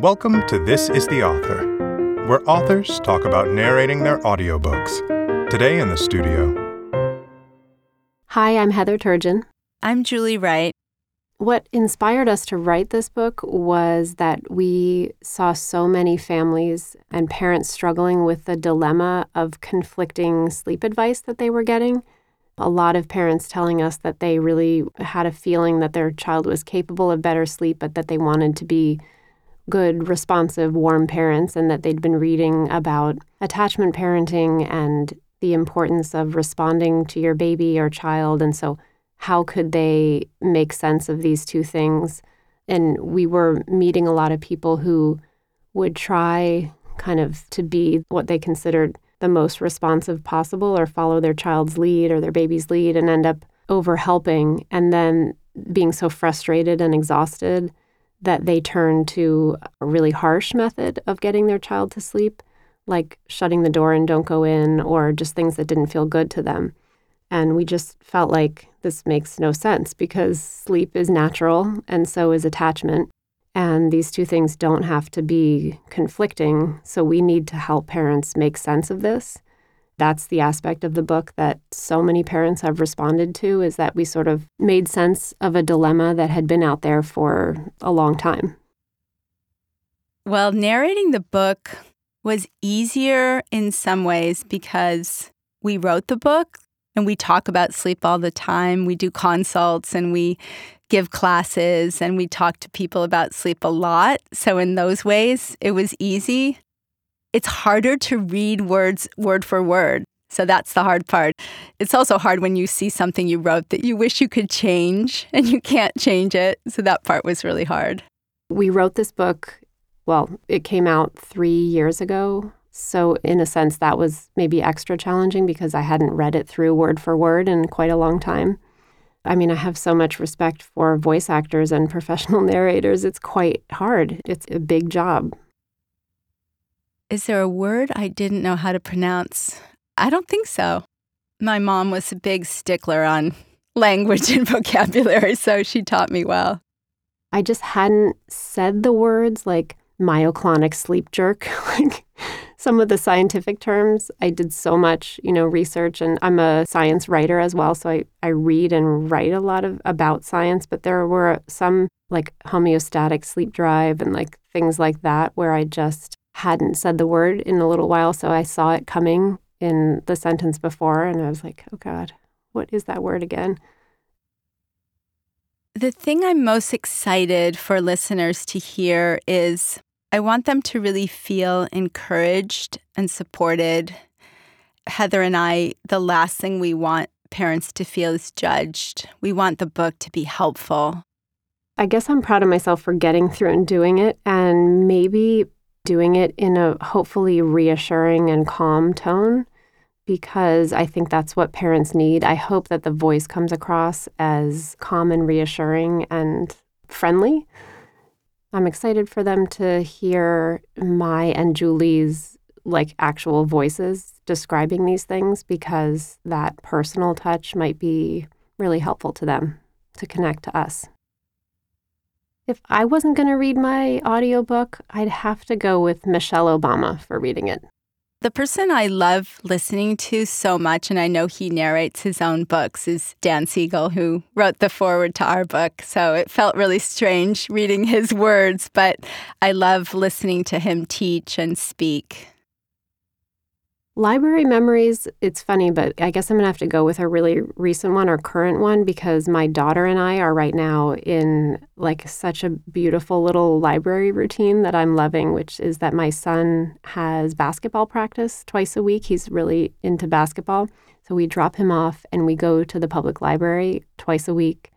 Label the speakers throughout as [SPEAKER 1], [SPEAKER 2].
[SPEAKER 1] Welcome to This is the Author, where authors talk about narrating their audiobooks. Today in the studio.
[SPEAKER 2] Hi, I'm Heather Turgeon.
[SPEAKER 3] I'm Julie Wright.
[SPEAKER 2] What inspired us to write this book was that we saw so many families and parents struggling with the dilemma of conflicting sleep advice that they were getting. A lot of parents telling us that they really had a feeling that their child was capable of better sleep, but that they wanted to be good, responsive, warm parents, and that they'd been reading about attachment parenting and the importance of responding to your baby or child. And so, how could they make sense of these two things? And we were meeting a lot of people who would try kind of to be what they considered the most responsive possible or follow their child's lead or their baby's lead and end up over helping and then being so frustrated and exhausted that they turn to a really harsh method of getting their child to sleep, like shutting the door and don't go in, or just things that didn't feel good to them. And we just felt like this makes no sense because sleep is natural and so is attachment. And these two things don't have to be conflicting. So we need to help parents make sense of this. That's the aspect of the book that so many parents have responded to is that we sort of made sense of a dilemma that had been out there for a long time.
[SPEAKER 3] Well, narrating the book was easier in some ways because we wrote the book and we talk about sleep all the time. We do consults and we give classes and we talk to people about sleep a lot. So, in those ways, it was easy. It's harder to read words word for word. So, that's the hard part. It's also hard when you see something you wrote that you wish you could change and you can't change it. So, that part was really hard.
[SPEAKER 2] We wrote this book, well, it came out three years ago. So, in a sense, that was maybe extra challenging because I hadn't read it through word for word in quite a long time. I mean, I have so much respect for voice actors and professional narrators. It's quite hard, it's a big job.
[SPEAKER 3] Is there a word I didn't know how to pronounce? I don't think so. My mom was a big stickler on language and vocabulary, so she taught me well.
[SPEAKER 2] I just hadn't said the words like myoclonic sleep jerk. like some of the scientific terms. I did so much, you know, research and I'm a science writer as well, so I, I read and write a lot of about science, but there were some like homeostatic sleep drive and like things like that where I just hadn't said the word in a little while, so I saw it coming in the sentence before and I was like, "Oh god, what is that word again?"
[SPEAKER 3] The thing I'm most excited for listeners to hear is I want them to really feel encouraged and supported. Heather and I, the last thing we want parents to feel is judged. We want the book to be helpful.
[SPEAKER 2] I guess I'm proud of myself for getting through and doing it, and maybe doing it in a hopefully reassuring and calm tone because I think that's what parents need. I hope that the voice comes across as calm and reassuring and friendly I'm excited for them to hear my and Julie's like actual voices describing these things because that personal touch might be really helpful to them to connect to us. If I wasn't going to read my audiobook, I'd have to go with Michelle Obama for reading it.
[SPEAKER 3] The person I love listening to so much, and I know he narrates his own books, is Dan Siegel, who wrote the foreword to our book. So it felt really strange reading his words, but I love listening to him teach and speak.
[SPEAKER 2] Library memories, it's funny, but I guess I'm going to have to go with a really recent one or current one because my daughter and I are right now in like such a beautiful little library routine that I'm loving, which is that my son has basketball practice twice a week. He's really into basketball. So we drop him off and we go to the public library twice a week.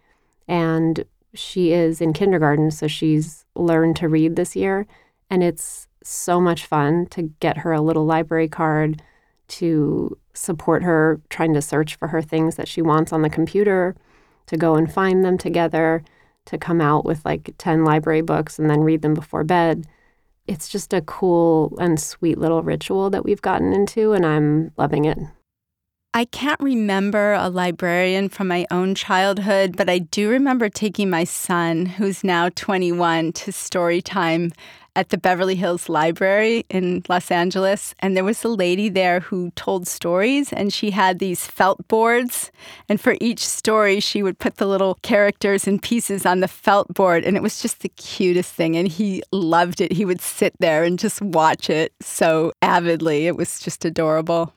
[SPEAKER 2] And she is in kindergarten, so she's learned to read this year. And it's so much fun to get her a little library card to support her trying to search for her things that she wants on the computer, to go and find them together, to come out with like 10 library books and then read them before bed. It's just a cool and sweet little ritual that we've gotten into, and I'm loving it.
[SPEAKER 3] I can't remember a librarian from my own childhood, but I do remember taking my son, who's now 21, to story time at the Beverly Hills Library in Los Angeles, and there was a lady there who told stories, and she had these felt boards. And for each story, she would put the little characters and pieces on the felt board, and it was just the cutest thing. And he loved it. He would sit there and just watch it so avidly. It was just adorable.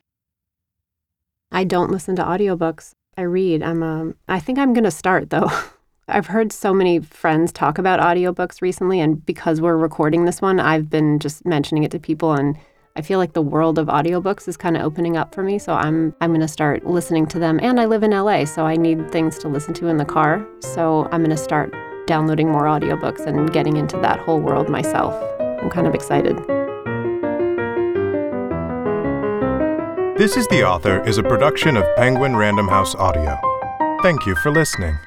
[SPEAKER 2] I don't listen to audiobooks. I read. I'm um I think I'm going to start though. I've heard so many friends talk about audiobooks recently and because we're recording this one, I've been just mentioning it to people and I feel like the world of audiobooks is kind of opening up for me, so I'm I'm going to start listening to them and I live in LA, so I need things to listen to in the car. So I'm going to start downloading more audiobooks and getting into that whole world myself. I'm kind of excited.
[SPEAKER 1] This is the Author is a production of Penguin Random House Audio. Thank you for listening.